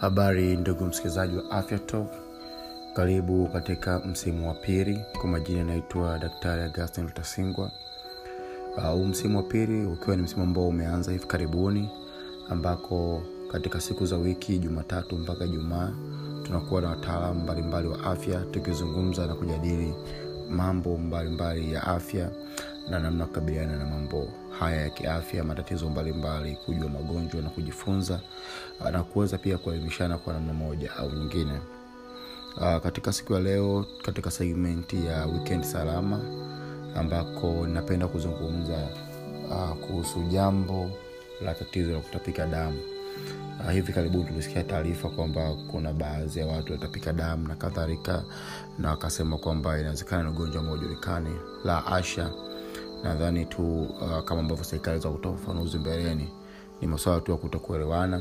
habari ndugu msikilizaji wa afya talk. Karibu katika msimu wa pili. Kwa majina anaitwa daktari augustin lutasingwa. Huu uh, msimu wa pili ukiwa ni msimu ambao umeanza hivi karibuni ambako katika siku za wiki jumatatu mpaka jumaa tunakuwa na wataalamu mbalimbali wa afya tukizungumza na kujadili mambo mbalimbali mbali ya afya na namna kukabiliana na mambo haya ya kiafya matatizo mbalimbali kujua magonjwa na kujifunza na kuweza pia kuelimishana kwa namna moja au nyingine. Uh, katika siku ya leo katika segmenti ya weekend salama ambako napenda kuzungumza uh, kuhusu jambo la tatizo la kutapika damu. Uh, hivi karibuni tulisikia taarifa kwamba kuna baadhi ya watu watapika damu na kadhalika na wakasema kwamba inawezekana ni ugonjwa ambao la asha nadhani tu uh, kama ambavyo serikali za kutoa ufafanuzi mbeleni ni masuala tu ya kutokuelewana.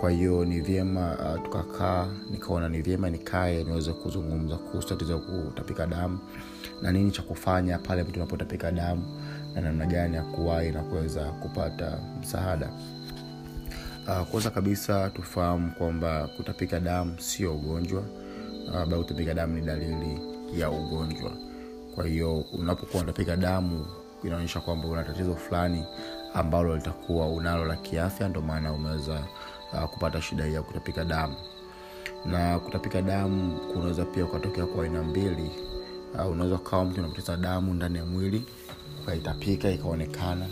Kwa hiyo ni vyema uh, tukakaa nikaona ni vyema nikae niweze kuzungumza kuhusu tatizo kutapika damu na nini cha kufanya pale mtu unapotapika damu na namna gani ya kuwai na kuweza kupata msaada. Uh, kwanza kabisa tufahamu kwamba kutapika damu sio ugonjwa uh, bali kutapika damu ni dalili ya ugonjwa. Kwa hiyo unapokuwa unatapika damu inaonyesha kwamba una tatizo fulani ambalo litakuwa unalo la kiafya ndio maana umeweza uh, kupata shida ya kutapika damu. Na kutapika damu kunaweza pia ukatokea kwa aina mbili. Uh, unaweza ukawa mtu unapoteza damu ndani ya mwili ukaitapika ikaonekana.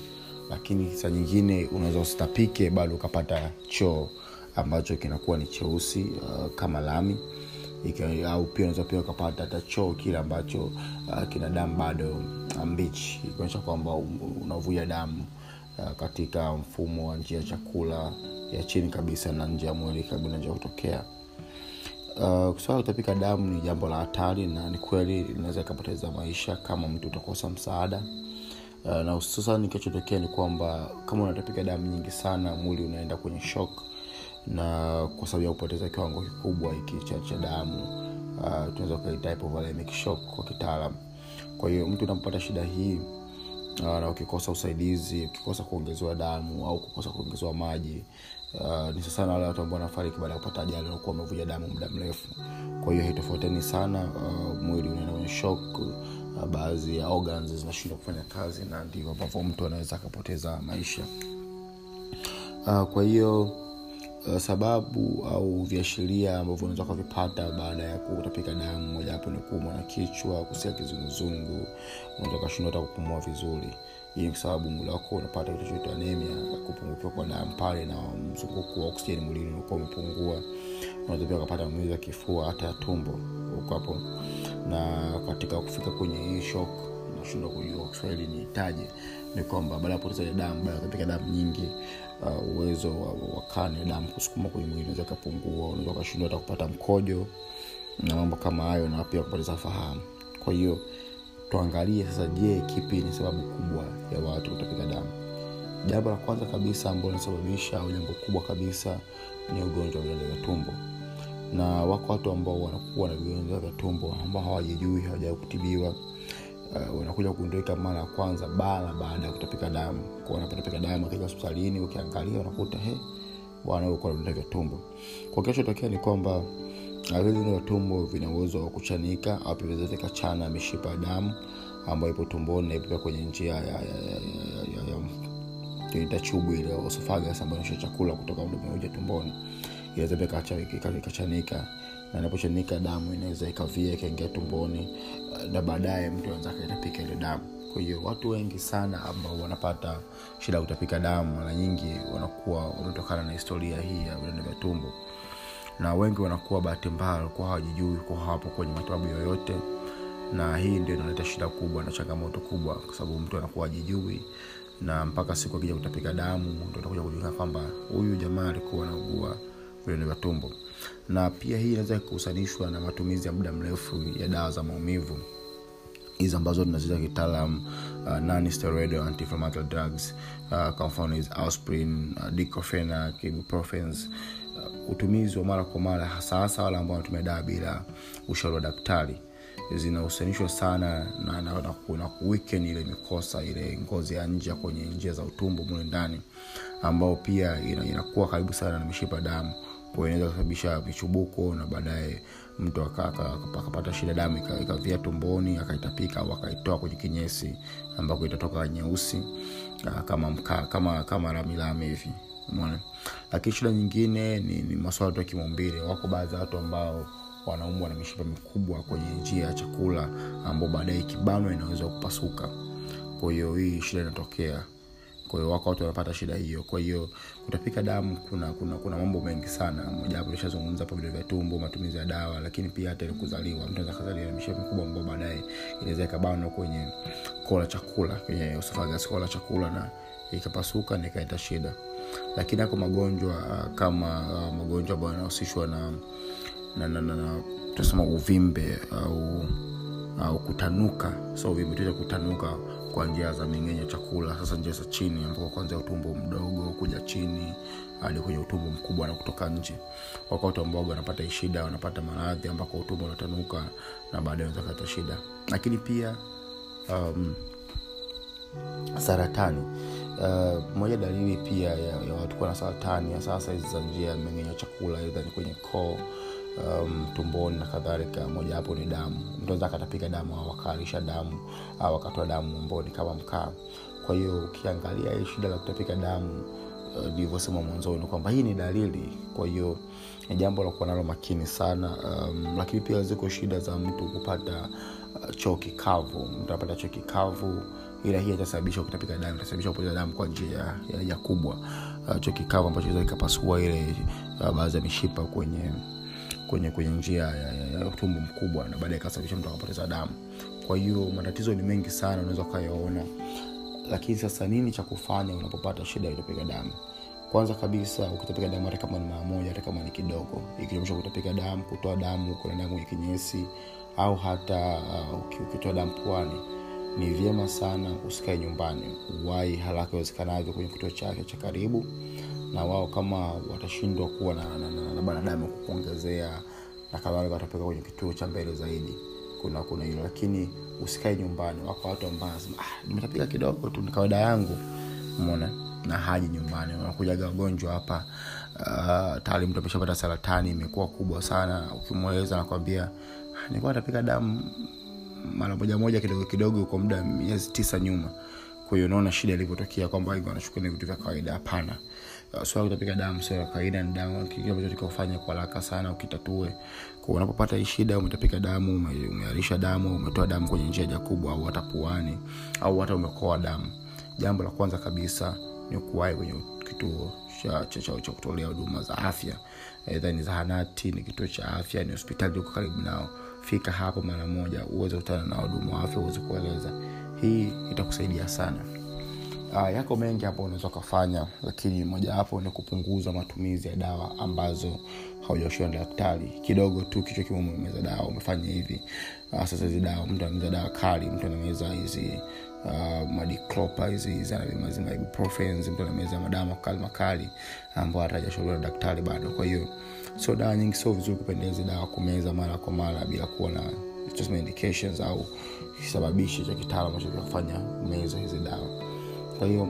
Lakini saa nyingine unaweza usitapike bado ukapata choo ambacho kinakuwa ni cheusi uh, kama lami au pia unaweza pia ukapata hata choo kile ambacho uh, kina damu bado mbichi. Ikionyesha kwamba unavuja damu uh, katika mfumo wa njia ya chakula ya chini kabisa na nje ya mwili kabla nja kutokea. Uh, swala damu ni jambo la hatari na ni kweli linaweza ikapoteza maisha kama mtu utakosa msaada. Uh, na hususan kinachotokea ni kwamba kama unatapika damu nyingi sana mwili unaenda kwenye shock na kwa sababu ya kupoteza kiwango kikubwa hiki cha, cha damu uh, tunaweza ukaita hypovolemic kwa kitaalam kwa hiyo mtu unampata shida hii uh, na ukikosa usaidizi ukikosa kuongezewa damu au kukosa kuongezewa maji uh, ni sasana wale watu ambao wanafariki baada ya kupata ajali wanakuwa wamevuja damu muda mrefu. Kwa hiyo haitofautiani sana uh, mwili unaenda kwenye shock uh, baadhi ya organs zinashindwa kufanya kazi na ndivyo ambavyo mtu anaweza akapoteza maisha. Uh, kwa hiyo sababu au viashiria ambavyo unaweza ukavipata baada ya kutapika damu mojawapo ni kuumwa na kichwa kusia kizunguzungu unaweza ukashindwa hata kupumua vizuri. Hii ni kwa sababu mwili wako unapata kitu choitwa anemia kupungukiwa kwa damu pale na mzunguko wa oksijeni mwilini unakuwa umepungua. Unaweza pia ukapata maumivu ya kifua hata ya tumbo huko hapo. Na katika kufika kwenye hii shok nashindwa kujua kiswahili ni hitaji ni kwamba baada ya kupoteza damu baada ya kupika damu nyingi uh, uwezo wa, wa kani damu kusukuma kwenye mwili unaweza ikapungua unaweza ukashindwa hata kupata mkojo na mambo kama hayo na pia kupoteza fahamu. Kwa hiyo tuangalie sasa je kipi ni sababu kubwa ya watu kutapika damu? Jambo la kwanza kabisa ambalo linasababisha au jambo kubwa kabisa ni ugonjwa wa vya tumbo. Na wako watu ambao wanakuwa na vidonda vya tumbo ambao hawajijui hawajawai kutibiwa uh, wanakuja kugundulika mara ya kwanza bara baada ya kutapika damu. Kwa wanapotapika damu akija hospitalini ukiangalia unakuta he bwana uko na vidonda vya tumbo. Kwa kinachotokea ni kwamba vile vidonda vya tumbo vina uwezo wa kuchanika au pia vikachana mishipa ya damu ambayo ipo tumboni na ipo kwenye njia ya, ya, ya, ya, ya, tunaita chubu ile osofagas ambayo inaosha chakula kutoka mdomo tumboni. Inaweza pia ikachanika na inapochanika damu inaweza ikavia ikaingia tumboni na baadaye mtu anaweza akaitapika ile damu. Kwa hiyo watu wengi sana ambao wanapata shida ya kutapika damu mara nyingi wanakuwa wametokana na historia hii ya vidonda vya tumbo. Na wengi wanakuwa bahati mbaya walikuwa hawajijui kuwa hawapo kwenye matibabu yoyote. Na hii ndio inaleta shida kubwa na changamoto kubwa kwa sababu mtu anakuwa ajijui na mpaka siku akija kutapika damu ndo atakuja kujulikana kwamba huyu jamaa alikuwa anaugua vidonda vya na pia hii inaweza kuhusanishwa na matumizi ya muda mrefu ya dawa za maumivu. Hizi ambazo tunazita kitaalam uh, uh, kwa mfano aspirin uh, diclofenac uh, utumizi wa mara kwa mara hasa hasa wale ambao wanatumia dawa bila ushauri wa daktari zinahusanishwa sana na, na, na, na kuwiken ile mikosa ile ngozi ya nje kwenye njia za utumbo mule ndani ambao pia ina, karibu sana na mishipa damu kwa inaweza kusababisha vichubuko na baadaye mtu aka- aka- akapata shida damu ikavia tumboni akaitapika au akaitoa kwenye kinyesi ambako itatoka nyeusi ah, kama mka, kama kama ramilami hivi lakini shida nyingine ni, ni maswala tu ya kimaumbile. Wako baadhi ya watu ambao wanaumwa na mishipa mikubwa kwenye njia ya chakula ambao baadaye ikibanwa inaweza kupasuka. Kwa hiyo hii shida inatokea kwa wako watu wanapata shida hiyo. Kwa hiyo kutapika damu kuna kuna kuna mambo mengi sana. Mojawapo lishazungumza hapo vidole vya tumbo matumizi ya dawa lakini pia hata ile kuzaliwa. Mtu anaweza kazaliwa na mishipa mikubwa ambao baadaye inaweza ikabanwa kwenye kola chakula kwenye esophagus kola chakula na ikapasuka na ikaleta shida. Lakini ako magonjwa uh, kama uh, magonjwa ambayo yanahusishwa na na, na, na, na tunasema uvimbe au au kutanuka. So uvimbe tuja kutanuka kwa njia za meng'enyo chakula. Sasa njia za chini ambako kuanzia utumbo mdogo kuja chini hadi kwenye utumbo mkubwa na kutoka nje. Wako watu ambao wanapata shida wanapata maradhi ambako utumbo unatanuka na baadaye unaweza kuleta shida. Lakini pia um, saratani. Uh, moja dalili pia ya, ya watu kuwa na saratani ya sasa hizi za njia ya mmeng'enyo chakula aidha ni kwenye koo um, tumboni na kadhalika. Moja hapo ni damu. Mtu akatapika damu au akaalisha damu au akatoa damu mboni kama mkaa. Kwa hiyo ukiangalia hii shida la kutapika damu nilivyosema uh, mwanzoni kwamba hii ni dalili. Kwa hiyo ni jambo la kuwa nalo makini sana um, lakini pia ziko shida za mtu kupata uh, choo kikavu. Mtu anapata choo kikavu ila hii itasababisha kutapika damu itasababisha kupoteza damu kwa njia ya, ya, ya kubwa. Uh, choo kikavu ambacho iza ikapasua ile uh, baadhi ya mishipa kwenye kwenye kwenye njia ya, ya, ya tumbo mkubwa na baadaye ikasababisha mtu akapoteza damu. Kwa hiyo matatizo ni mengi sana unaweza ukayaona. Lakini sasa nini cha kufanya unapopata shida ya kutapika damu? Kwanza kabisa ukitapika damu hata kama ni mara moja hata kama ni kidogo ikijumuisha kutapika damu kutoa damu kuna damu kwenye kinyesi au hata uh, ukitoa damu puani ni vyema sana usikae nyumbani. Uwai haraka iwezekanavyo kwenye kituo chake cha karibu na wao kama watashindwa kuwa na, na, na, kadhalika watapeka kwenye kituo cha mbele zaidi. Kuna kuna hilo. Lakini usikae nyumbani. Wako watu ambao nasema ah, nimetapika kidogo tu ni kawaida yangu. Mona na haji nyumbani. Wanakujaga wagonjwa hapa. Uh, tayari mtu ameshapata saratani imekuwa kubwa sana. Ukimweleza nakwambia nilikuwa natapika damu mara moja moja kidogo kidogo kwa muda miezi tisa nyuma. Kwa hiyo unaona shida ilivyotokea kwamba wengi vitu vya kawaida. Hapana swala kutapika damu sio ya kawaida ni damu. Kile ambacho kwa haraka sana ukitatue. Kwa unapopata hii shida umetapika damu ume- umeharisha damu umetoa damu kwenye njia ja kubwa au hata puani au hata umekoa damu. Jambo la kwanza kabisa ni kuwahi kwenye kituo cha, cha, cha, cha kutolea huduma za afya. Aidha ni zahanati ni kituo cha afya ni hospitali uko karibu nao. Fika hapo mara moja uweze kutana na wahudumu wa afya uweze kueleza hii itakusaidia sana uh, yako mengi ambayo unaweza ukafanya lakini mojawapo ni kupunguza matumizi ya dawa ambazo haujashiwa na daktari. Kidogo tu kichwa umeza dawa umefanya hivi. Uh, sasa hizi dawa mtu anameza dawa kali mtu anameza hizi uh, madiklopa hizi anameza madawa makali makali ambayo hatajashauriwa na daktari bado. Kwa hiyo sio dawa nyingi sio vizuri kupendea hizi dawa kumeza mara kwa mara bila kuwa na au kisababishi cha kitaalam ambacho kinafanya meza hizi dawa kwa hiyo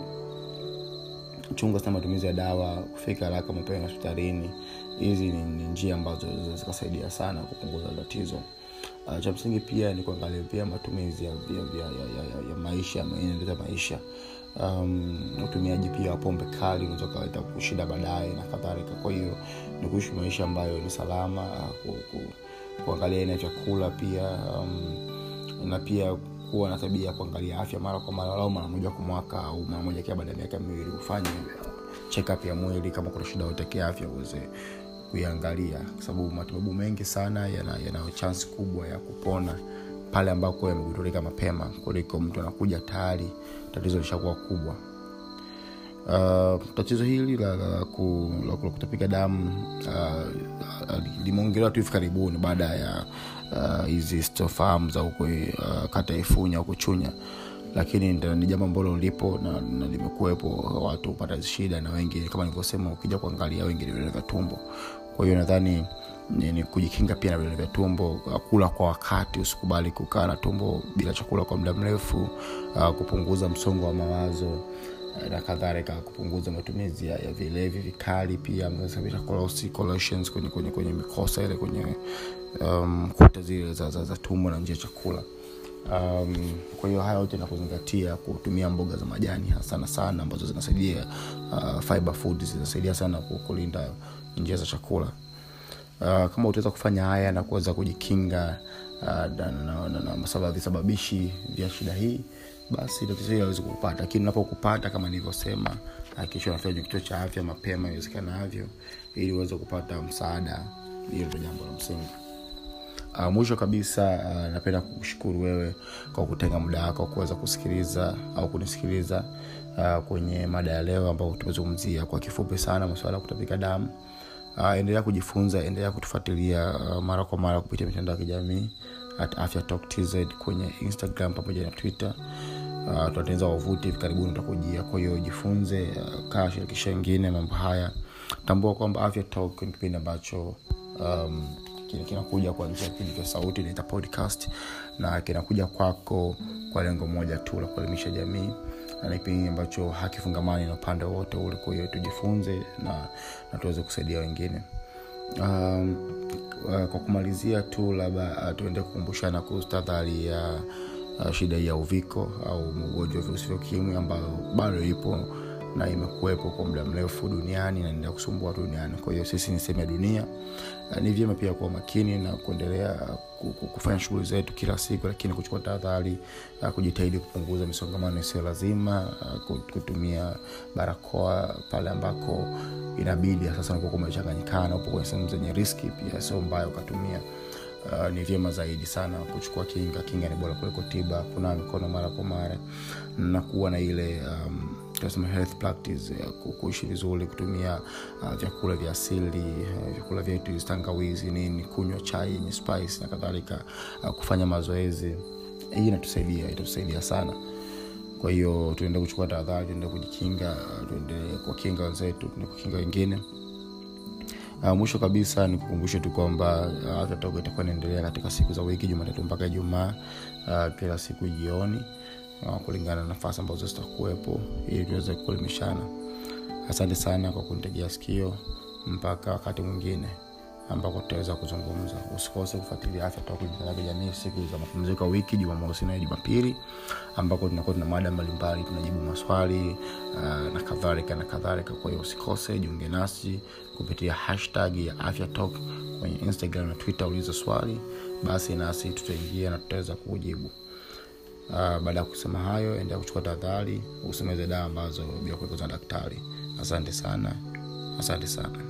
chunga sana matumizi ya dawa kufika haraka mapema hospitalini hizi ni, ni njia ambazo zikasaidia sana kupunguza tatizo. Uh, cha msingi pia ni kuangalia pia matumizi ya, ya, ya, ya, ya, ya maisha maendeleza maisha. Um, utumiaji pia wa pombe kali unaweza ukaleta shida baadaye na kadhalika. Kwa hiyo ni kuishi maisha ambayo ni salama uh, ku, ku, kuangalia aina ya chakula pia um, na pia kuwa na tabia ya kuangalia afya mara kwa mara walau mara kwa mwaka au mara kila baada ya miaka miwili ufanye chekup ya mwili kama kuna shida yote kiafya uweze kuiangalia kwa sababu matibabu mengi sana yana, yana chansi kubwa ya kupona pale ambako yamegundulika mapema kuliko mtu anakuja tayari tatizo lishakuwa kubwa. Uh, tatizo hili la, la, la, ku, la, la kutapika damu uh, limeongelewa tu hivi karibuni baada ya hizi uh, stofahamu za uh, kata ifunya huko chunya. Lakini ni jambo ambalo lipo na, na limekuwepo watu hupata shida na wengi kama nilivyosema ukija kuangalia wengi ni vidole vya tumbo. Kwa hiyo nadhani ni, ni kujikinga pia na vidole vya tumbo kula kwa wakati usikubali kukaa na tumbo bila chakula kwa muda mrefu uh, kupunguza msongo wa mawazo na kadhalika kupunguza matumizi ya, ya vilevi vikali pia kwenye, kwenye, kwenye mikosa ile kwenye um, kuta zile za, za, za tumbo na njia ya chakula. Um, kwa hiyo haya yote nakuzingatia kutumia mboga za majani sana sana ambazo zinasaidia uh, zinasaidia sana kulinda njia za chakula. Uh, kama utaweza kufanya haya na kuweza kujikinga uh, visababishi vya shida hii basi tatizo hili awezi kupata lakini unapokupata kama nilivyosema hakikisha unafanya kituo cha afya mapema iwezekanavyo ili uweze kupata msaada. Hilo ndo jambo la msingi uh, mwisho kabisa uh, napenda kukushukuru wewe kwa kutenga muda wako kuweza kusikiliza au kunisikiliza uh, kwenye mada ya leo ambao tumezungumzia kwa kifupi sana masuala ya kutapika damu. Uh, endelea kujifunza endelea kutufuatilia uh, mara kwa mara kupitia mitandao ya kijamii at afya talk tz kwenye instagram pamoja na twitter. Uh, tunatengeneza wavuti hivi karibuni utakujia kwa hiyo jifunze uh, kaa shirikisha wengine mambo haya. Tambua kwamba afya talk ni kipindi ambacho um, kinakuja kwa njia vipindi vya sauti naita podcast na kinakuja kwako kwa lengo moja tu la kuelimisha jamii na kipindi ambacho hakifungamani na upande wote ule kwa tujifunze na, na tuweze kusaidia wengine. Um, uh, kwa kumalizia tu labda uh, tuende kukumbushana kuhusu tadhari ya uh, shida hii ya uviko au ugonjwa wa virusi vya ukimwi ambayo bado ipo na imekuwepo kwa muda mrefu duniani na inaendelea kusumbua duniani. Kwa hiyo sisi ni sehemu ya dunia ni vyema pia kuwa makini na kuendelea kufanya shughuli zetu kila siku lakini kuchukua tahadhari kujitahidi kupunguza misongamano isiyo lazima kutumia barakoa pale ambako inabidi sasa unapokuwa umechanganyikana upo kwenye sehemu zenye riski pia sio mbaya ukatumia. Uh, ni vyema zaidi sana kuchukua kinga. Kinga ni bora kuliko tiba. Kunawa mikono mara kwa mara na kuwa na ile um, tunasema health practice uh, kuishi vizuri kutumia uh, vyakula vya asili uh, vyakula vyetu tangawizi nini kunywa chai yenye spice na kadhalika uh, kufanya mazoezi. Hii inatusaidia itatusaidia sana. Kwa hiyo tuende kuchukua tahadhari tuende kujikinga tuende kuwakinga wenzetu tuende kukinga wengine. Uh, mwisho kabisa nikukumbushe tu kwamba uh, togo itakuwa inaendelea katika siku za wiki jumatatu mpaka ijumaa uh, kila siku jioni kulingana na nafasi ambazo zitakuwepo ili tuweze kuelimishana. Asante sana kwa kunitegea sikio mpaka wakati mwingine ambako tutaweza kuzungumza. Usikose kufuatilia afya toka mitandao kijamii siku za mapumziko wiki jumamosi na jumapili ambako tunakuwa tuna mada mbalimbali tunajibu maswali uh, na kadhalika na kadhalika. Kwa hiyo usikose jiunge nasi kupitia hashtag ya afya talk kwenye instagram na twitter ulizo swali. Basi nasi tutaingia na tutaweza kujibu uh, baada ya kusema hayo endelea kuchukua tahadhari usimeze dawa ambazo bila kuelekezwa na daktari. Asante sana. Asante sana